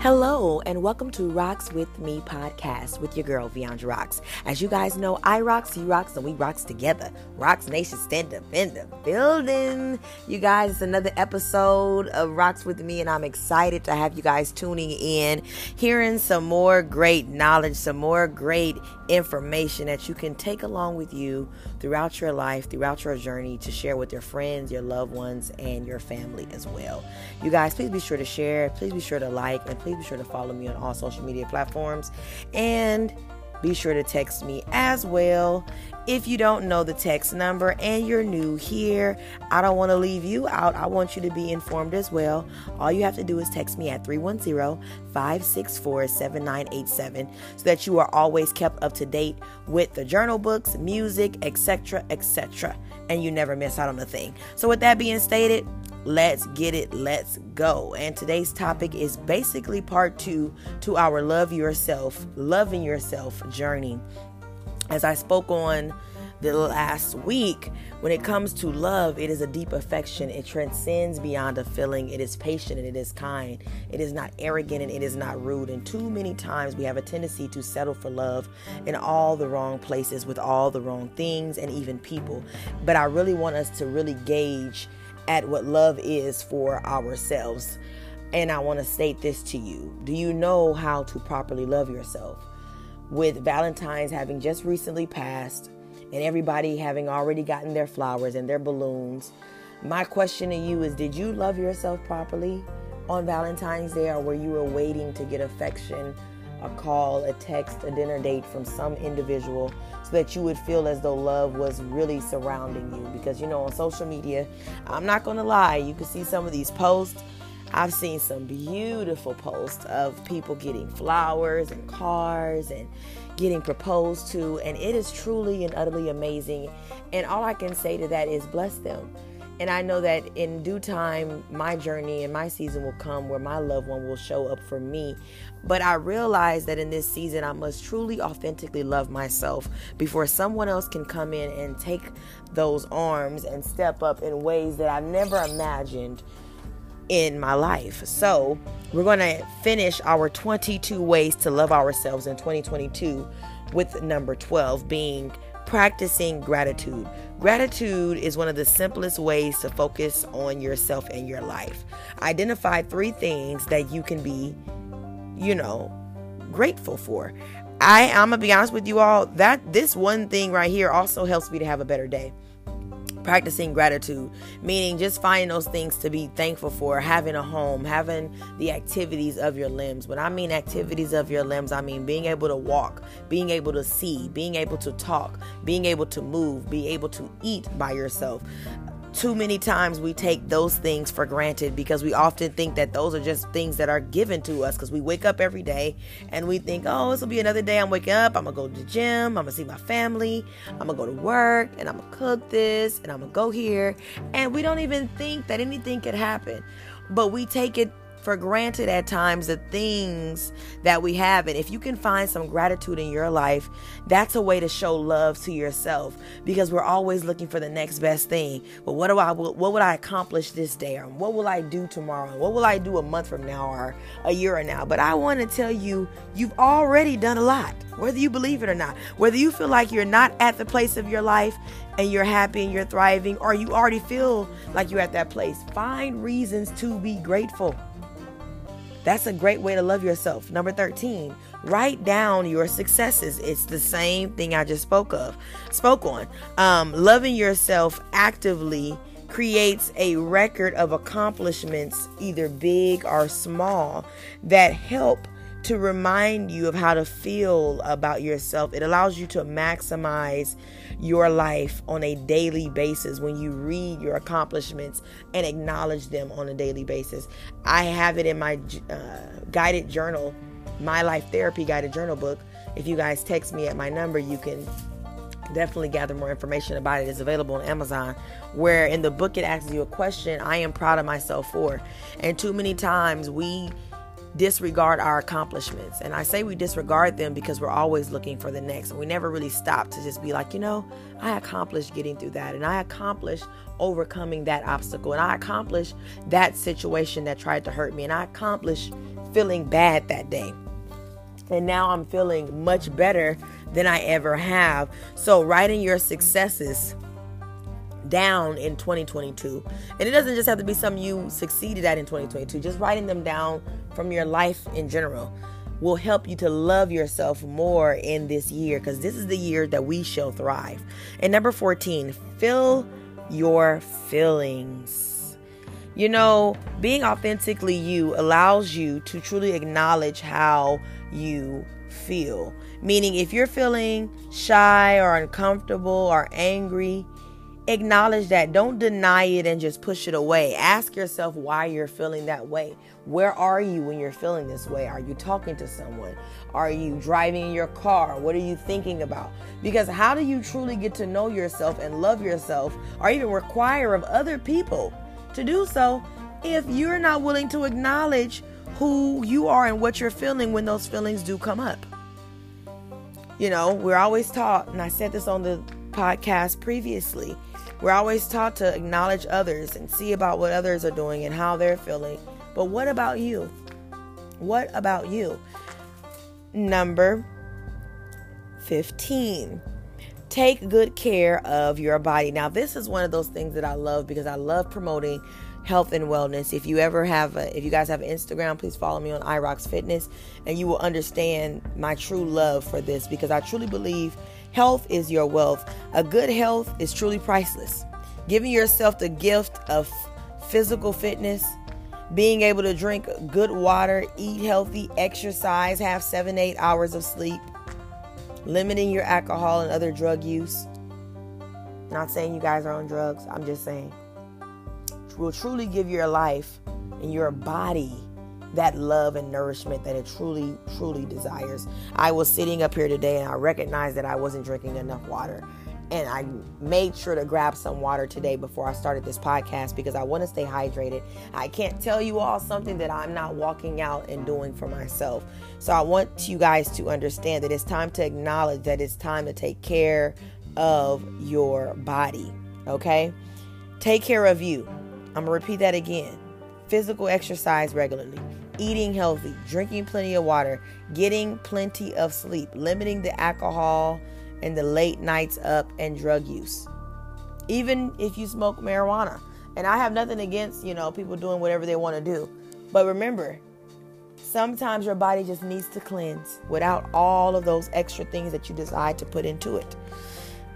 Hello, and welcome to Rocks With Me podcast with your girl, Viandra Rocks. As you guys know, I rocks, you rocks, and we rocks together. Rocks Nation stand up in the building. You guys, it's another episode of Rocks With Me, and I'm excited to have you guys tuning in, hearing some more great knowledge, some more great information that you can take along with you throughout your life, throughout your journey to share with your friends, your loved ones, and your family as well. You guys, please be sure to share, please be sure to like, and please be sure to follow me on all social media platforms and be sure to text me as well. If you don't know the text number and you're new here, I don't want to leave you out. I want you to be informed as well. All you have to do is text me at 310 564 7987 so that you are always kept up to date with the journal books, music, etc., etc., and you never miss out on a thing. So, with that being stated, Let's get it, let's go. And today's topic is basically part two to our love yourself, loving yourself journey. As I spoke on the last week, when it comes to love, it is a deep affection. It transcends beyond a feeling. It is patient and it is kind. It is not arrogant and it is not rude. And too many times we have a tendency to settle for love in all the wrong places with all the wrong things and even people. But I really want us to really gauge at what love is for ourselves. And I want to state this to you Do you know how to properly love yourself? With Valentine's having just recently passed and everybody having already gotten their flowers and their balloons, my question to you is Did you love yourself properly on Valentine's Day or were you waiting to get affection, a call, a text, a dinner date from some individual so that you would feel as though love was really surrounding you. Because, you know, on social media, I'm not going to lie, you can see some of these posts. I've seen some beautiful posts of people getting flowers and cars and getting proposed to, and it is truly and utterly amazing. And all I can say to that is bless them and I know that in due time, my journey and my season will come where my loved one will show up for me. But I realize that in this season, I must truly, authentically love myself before someone else can come in and take those arms and step up in ways that I've never imagined in my life. So, we're going to finish our 22 ways to love ourselves in 2022 with number 12 being practicing gratitude. Gratitude is one of the simplest ways to focus on yourself and your life. Identify three things that you can be, you know, grateful for. I I'm gonna be honest with you all that this one thing right here also helps me to have a better day practicing gratitude, meaning just finding those things to be thankful for, having a home, having the activities of your limbs. When I mean activities of your limbs, I mean being able to walk, being able to see, being able to talk, being able to move, be able to eat by yourself too many times we take those things for granted because we often think that those are just things that are given to us because we wake up every day and we think, oh, this will be another day I'm waking up. I'm going to go to the gym. I'm going to see my family. I'm going to go to work and I'm going to cook this and I'm going to go here. And we don't even think that anything could happen. But we take it for granted at times the things that we have. And if you can find some gratitude in your life, that's a way to show love to yourself because we're always looking for the next best thing. But what do I what would I accomplish this day or what will I do tomorrow? What will I do a month from now or a year from now? But I want to tell you you've already done a lot. Whether you believe it or not, whether you feel like you're not at the place of your life and you're happy and you're thriving, or you already feel like you're at that place, find reasons to be grateful. That's a great way to love yourself. Number 13, write down your successes. It's the same thing I just spoke of, spoke on. Um, loving yourself actively creates a record of accomplishments, either big or small, that help to remind you of how to feel about yourself. It allows you to maximize your life on a daily basis when you read your accomplishments and acknowledge them on a daily basis. I have it in my uh, guided journal, my life therapy guided journal book. If you guys text me at my number, you can definitely gather more information about it. It's available on Amazon. Where in the book it asks you a question I am proud of myself for. And too many times we disregard our accomplishments. And I say we disregard them because we're always looking for the next. And we never really stop to just be like, you know, I accomplished getting through that. And I accomplished overcoming that obstacle. And I accomplished that situation that tried to hurt me. And I accomplished feeling bad that day. And now I'm feeling much better than I ever have. So, writing your successes down in 2022. And it doesn't just have to be something you succeeded at in 2022, just writing them down from your life in general will help you to love yourself more in this year because this is the year that we shall thrive. And number 14, fill your feelings. You know, being authentically you allows you to truly acknowledge how you feel. Meaning, if you're feeling shy or uncomfortable or angry, acknowledge that. Don't deny it and just push it away. Ask yourself why you're feeling that way. Where are you when you're feeling this way? Are you talking to someone? Are you driving in your car? What are you thinking about? Because how do you truly get to know yourself and love yourself or even require of other people to do so if you're not willing to acknowledge who you are and what you're feeling when those feelings do come up? You know, we're always taught, and I said this on the podcast previously we're always taught to acknowledge others and see about what others are doing and how they're feeling. But what about you? What about you? Number 15. Take good care of your body. Now, this is one of those things that I love because I love promoting health and wellness. If you ever have, a, if you guys have Instagram, please follow me on iRocks Fitness, and you will understand my true love for this because I truly believe Health is your wealth. A good health is truly priceless. Giving yourself the gift of physical fitness, being able to drink good water, eat healthy, exercise, have seven, eight hours of sleep, limiting your alcohol and other drug use. Not saying you guys are on drugs, I'm just saying. Will truly give your life and your body that love and nourishment that it truly, truly desires. I was sitting up here today and I recognized that I wasn't drinking enough water. And I made sure to grab some water today before I started this podcast because I want to stay hydrated. I can't tell you all something that I'm not walking out and doing for myself. So I want you guys to understand that it's time to acknowledge that it's time to take care of your body. Okay? Take care of you. I'm going to repeat that again. Physical exercise regularly eating healthy, drinking plenty of water, getting plenty of sleep, limiting the alcohol and the late nights up and drug use. Even if you smoke marijuana. And I have nothing against, you know, people doing whatever they want to do. But remember, sometimes your body just needs to cleanse without all of those extra things that you decide to put into it.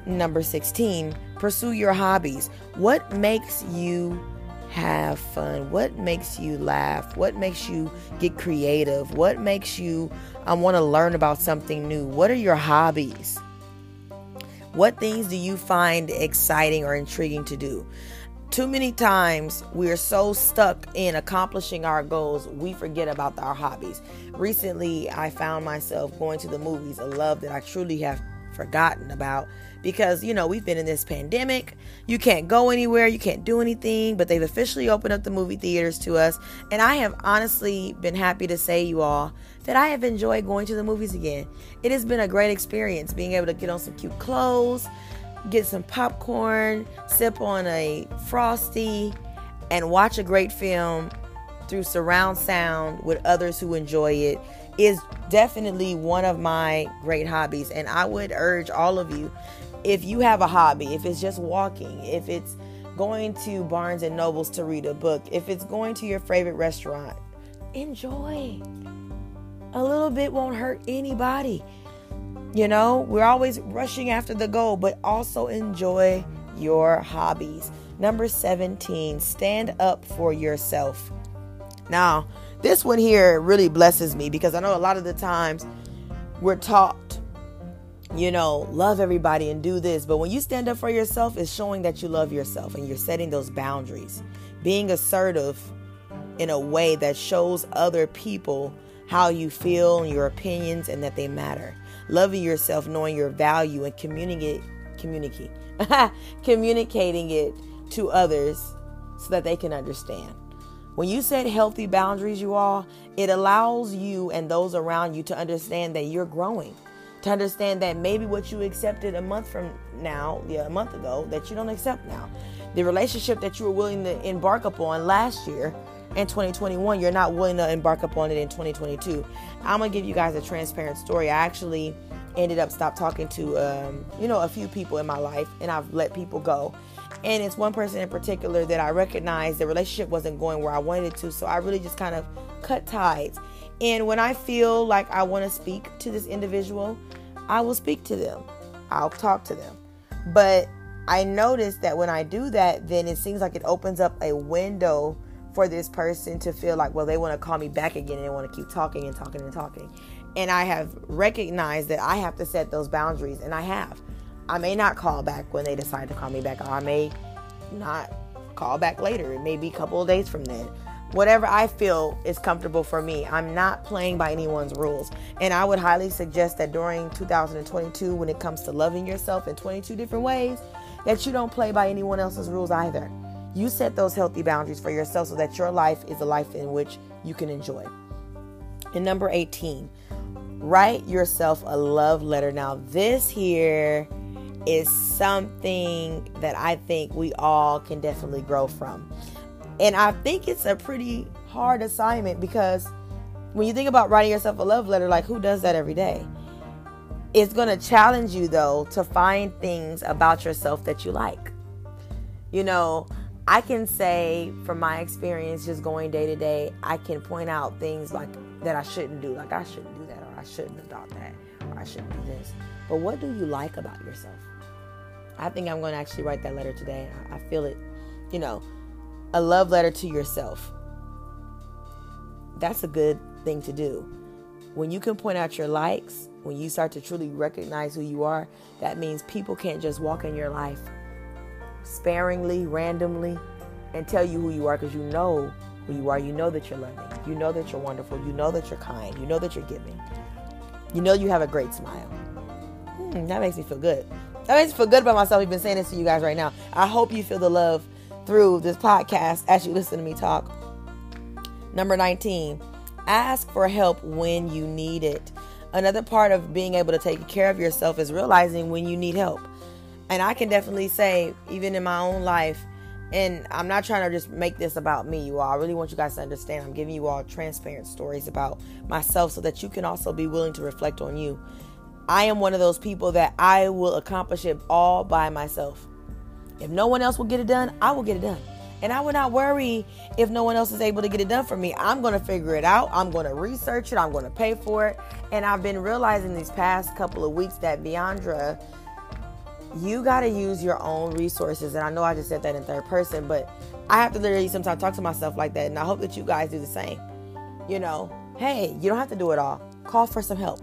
Number 16, pursue your hobbies. What makes you have fun? What makes you laugh? What makes you get creative? What makes you um, want to learn about something new? What are your hobbies? What things do you find exciting or intriguing to do? Too many times we are so stuck in accomplishing our goals, we forget about our hobbies. Recently, I found myself going to the movies, a love that I truly have forgotten about because you know we've been in this pandemic. You can't go anywhere. You can't do anything but they've officially opened up the movie theaters to us. And i have honestly been happy to say you all that i have enjoyed going to the movies again. It has been a great experience being able to get on some cute clothes get some popcorn sip on a frosty and watch a great film through surround sound with others who enjoy it is definitely one of my great hobbies. And I would urge all of you if you have a hobby, if it's just walking, if it's going to Barnes and Nobles to read a book, if it's going to your favorite restaurant, enjoy. A little bit won't hurt anybody. You know, we're always rushing after the goal, but also enjoy your hobbies. Number 17, stand up for yourself. Now, this one here really blesses me because I know a lot of the times we're taught, you know, love everybody and do this. But when you stand up for yourself, it's showing that you love yourself and you're setting those boundaries. Being assertive in a way that shows other people how you feel and your opinions and that they matter. Loving yourself, knowing your value and communicate communicate communicating it to others so that they can understand. When you set healthy boundaries, you all, it allows you and those around you to understand that you're growing. To understand that maybe what you accepted a month from now, yeah, a month ago, that you don't accept now. The relationship that you were willing to embark upon last year in 2021, you're not willing to embark upon it in 2022. I'm gonna give you guys a transparent story. I actually ended up stop talking to um, you know a few people in my life, and I've let people go. And it's one person in particular that I recognized the relationship wasn't going where I wanted it to, so I really just kind of cut ties. And when I feel like I want to speak to this individual, I will speak to them. I'll talk to them. But I notice that when I do that, then it seems like it opens up a window for this person to feel like, well, they want to call me back again and they want to keep talking and talking and talking. And I have recognized that I have to set those boundaries, and I have. I may not call back when they decide to call me back, I may not call back later. It may be a couple of days from then. Whatever I feel is comfortable for me. I'm not playing by anyone's rules. And I would highly suggest that during 2022, when it comes to loving yourself in 22 different ways, that you don't play by anyone else's rules either. You set those healthy boundaries for yourself so that your life is a life in which you can enjoy. And number 18, write yourself a love letter. Now, this here is something that I think we all can definitely grow from. And I think it's a pretty hard assignment because when you think about writing yourself a love letter, like who does that every day? It's going to challenge you though to find things about yourself that you like. You know, I can say from my experience just going day to day, I can point out things like that I shouldn't do, like I shouldn't do that, or I shouldn't adopt that, or I shouldn't do this. But what do you like about yourself? I think I'm going to actually write that letter today. I feel it, you know, a love letter to yourself. That's a good thing to do. When you can point out your likes, when you start to truly recognize who you are, that means people can't just walk in your life sparingly, randomly, and tell you who you are because you know who you are. You know that you're loving. You know that you're wonderful. You know that you're kind. You know that you're giving. You know you have a great smile. Hmm, that makes me feel good. Makes me feel good about myself. I've been saying this to you guys right now. I hope you feel the love through this podcast as you listen to me talk. Number 19, ask for help when you need it. Another part of being able to take care of yourself is realizing when you need help. And I can definitely say, even in my own life, and I'm not trying to just make this about me, you all. I really want you guys to understand. I'm giving you all transparent stories about myself so that you can also be willing to reflect on you. I am one of those people that I will accomplish it all by myself. If no one else will get it done, I will get it done. And I will not worry if no one else is able to get it done for me. I'm going to figure it out. I'm going to research it. I'm going to pay for it. And I've been realizing these past couple of weeks that Viandra you got to use your own resources. And I know I just said that in third person, but I have to literally sometimes talk to myself like that. And I hope that you guys do the same. You know, hey, you don't have to do it all. Call for some help.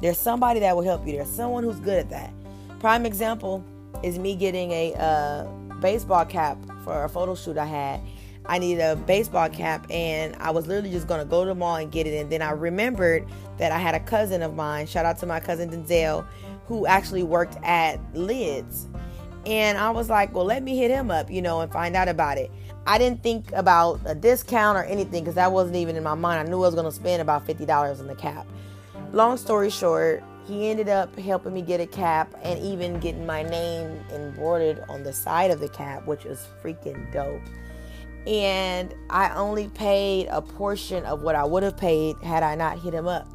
There's somebody that will help you. There's someone who's good at that. Prime example is me getting a uh, baseball cap for a photo shoot I had. I needed a baseball cap, and I was literally just gonna go to the mall and get it. And then I remembered that I had a cousin of mine. Shout out to my cousin Denzel who actually worked at Lids. And I was like, well, let me hit him up, you know, and find out about it. I didn't think about a discount or anything because that wasn't even in my mind. I knew I was to spend about $50 on the cap. Long story short, he ended up helping me get a cap and even getting my name embroidered on the side of the cap, which was freaking dope. And I only paid a portion of what I would have paid had I not hit him up.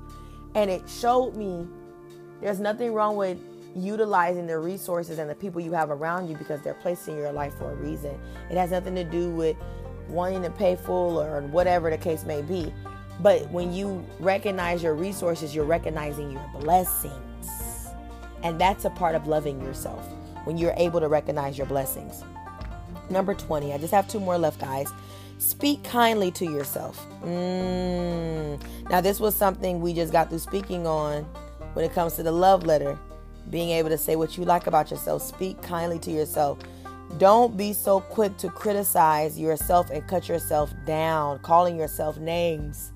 And it showed me there's nothing wrong with utilizing the resources and the people you have around you because they're placed in your life for a reason. It has nothing to do with wanting to pay full or whatever the case may be. But when you recognize your resources, you're recognizing your blessings. And that's a part of loving yourself when you're able to recognize your blessings. Number 20, I just have two more left, guys. Speak kindly to yourself. Mm. Now, this was something we just got through speaking on when it comes to the love letter, being able to say what you like about yourself, speak kindly to yourself. Don't be so quick to criticize yourself and cut yourself down, calling yourself names.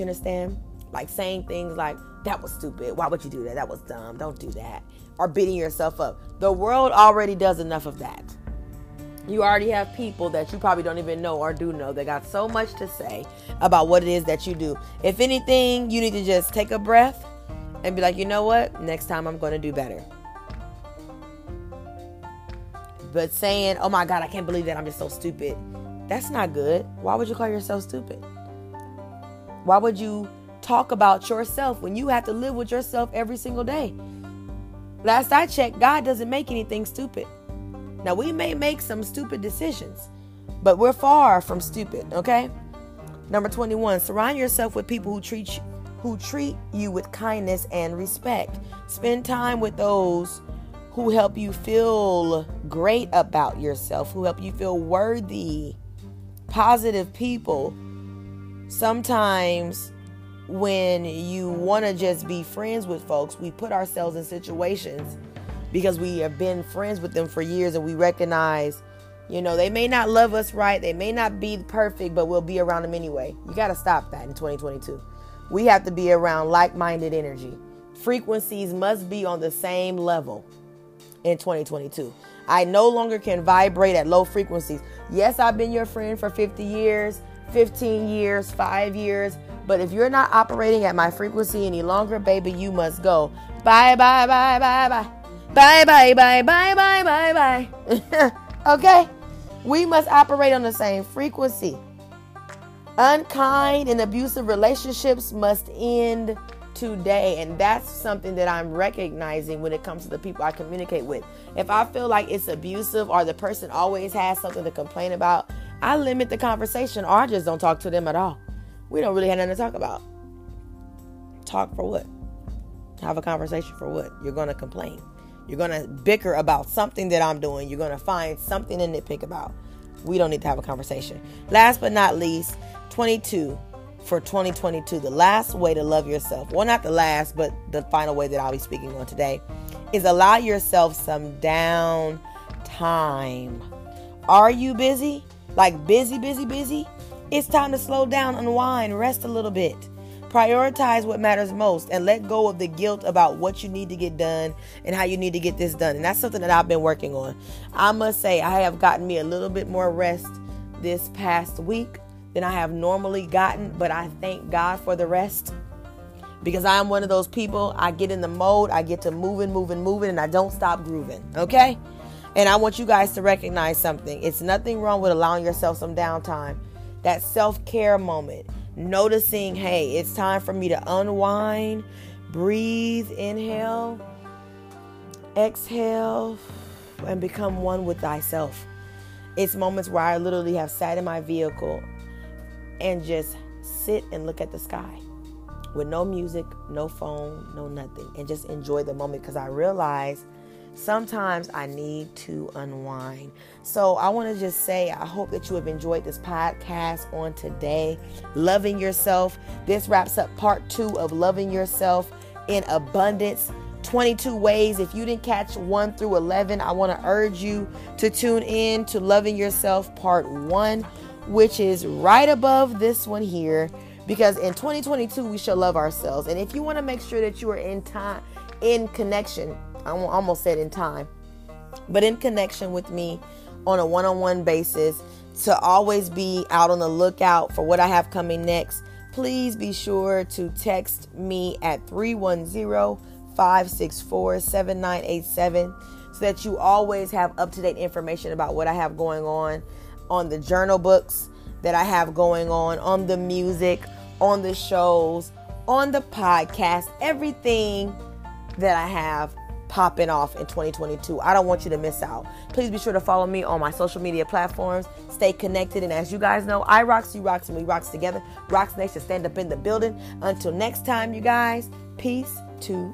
You understand? Like saying things like, that was stupid. Why would you do that? That was dumb. Don't do that. Or beating yourself up. The world already does enough of that. You already have people that you probably don't even know or do know that got so much to say about what it is that you do. If anything, you need to just take a breath and be like, you know what? Next time I'm going to do better. But saying, oh my God, I can't believe that I'm just so stupid, that's not good. Why would you call yourself stupid? Why would you talk about yourself when you have to live with yourself every single day? Last I checked, God doesn't make anything stupid. Now, we may make some stupid decisions, but we're far from stupid, okay? Number 21, surround yourself with people who treat you, who treat you with kindness and respect. Spend time with those who help you feel great about yourself, who help you feel worthy. Positive people. Sometimes when you want to just be friends with folks, we put ourselves in situations because we have been friends with them for years and we recognize, you know, they may not love us right, they may not be perfect, but we'll be around them anyway. You got to stop that in 2022. We have to be around like minded energy. Frequencies must be on the same level in 2022. I no longer can vibrate at low frequencies. Yes, I've been your friend for 50 years, 15 years, 5 years, but if you're not operating at my frequency any longer, baby, you must go. Bye, bye, bye, bye, bye. Bye, bye, bye, bye, bye, bye, bye. okay? We must operate on the same frequency. Unkind and abusive relationships must end today. And that's something that I'm recognizing when it comes to the people I communicate with. If I feel like it's abusive or the person always has something to complain about, I limit the conversation or I just don't talk to them at all. We don't really have nothing to talk about. Talk for what? Have a conversation for what? You're going to complain. You're going to bicker about something that I'm doing. You're going to find something to nitpick about. We don't need to have a conversation. Last but not least, 22 for 2022. The last way to love yourself, well, not the last, but the final way that I'll be speaking on today, is allow yourself some down time. Are you busy? Like busy, busy, busy? It's time to slow down, unwind, rest a little bit. Prioritize what matters most and let go of the guilt about what you need to get done and how you need to get this done. And that's something that I've been working on. I must say, I have gotten me a little bit more rest this past week than I have normally gotten, but I thank God for the rest because I'm one of those people. I get in the mode, I get to moving, moving, moving, and I don't stop grooving. Okay? And I want you guys to recognize something. It's nothing wrong with allowing yourself some downtime. That self care moment noticing, hey, it's time for me to unwind, breathe, inhale, exhale, and become one with thyself. It's moments where I literally have sat in my vehicle and just sit and look at the sky with no music, no phone, no nothing, and just enjoy the moment because I realize sometimes I need to unwind. So I want to just say, I hope that you have enjoyed this podcast on today. Loving yourself. This wraps up part two of loving yourself in abundance. 22 ways. If you didn't catch 1 through 11, I want to urge you to tune in to Loving Yourself Part 1, which is right above this one here. Because in 2022, we shall love ourselves. And if you want to make sure that you are in time, in connection, I almost said in time, but in connection with me on a one on one basis to always be out on the lookout for what I have coming next, please be sure to text me at 310 564 7987 so that you always have up to date information about what I have going on on the journal books that I have going on, on the music, on the shows, on the podcast, everything that I have popping off in 2022. I don't want you to miss out. Please be sure to follow me on my social media platforms. Stay connected. And as you guys know, I rocks, you rocks, and we rocks together. Rocks Nation stand up in the building. Until next time, you guys, peace to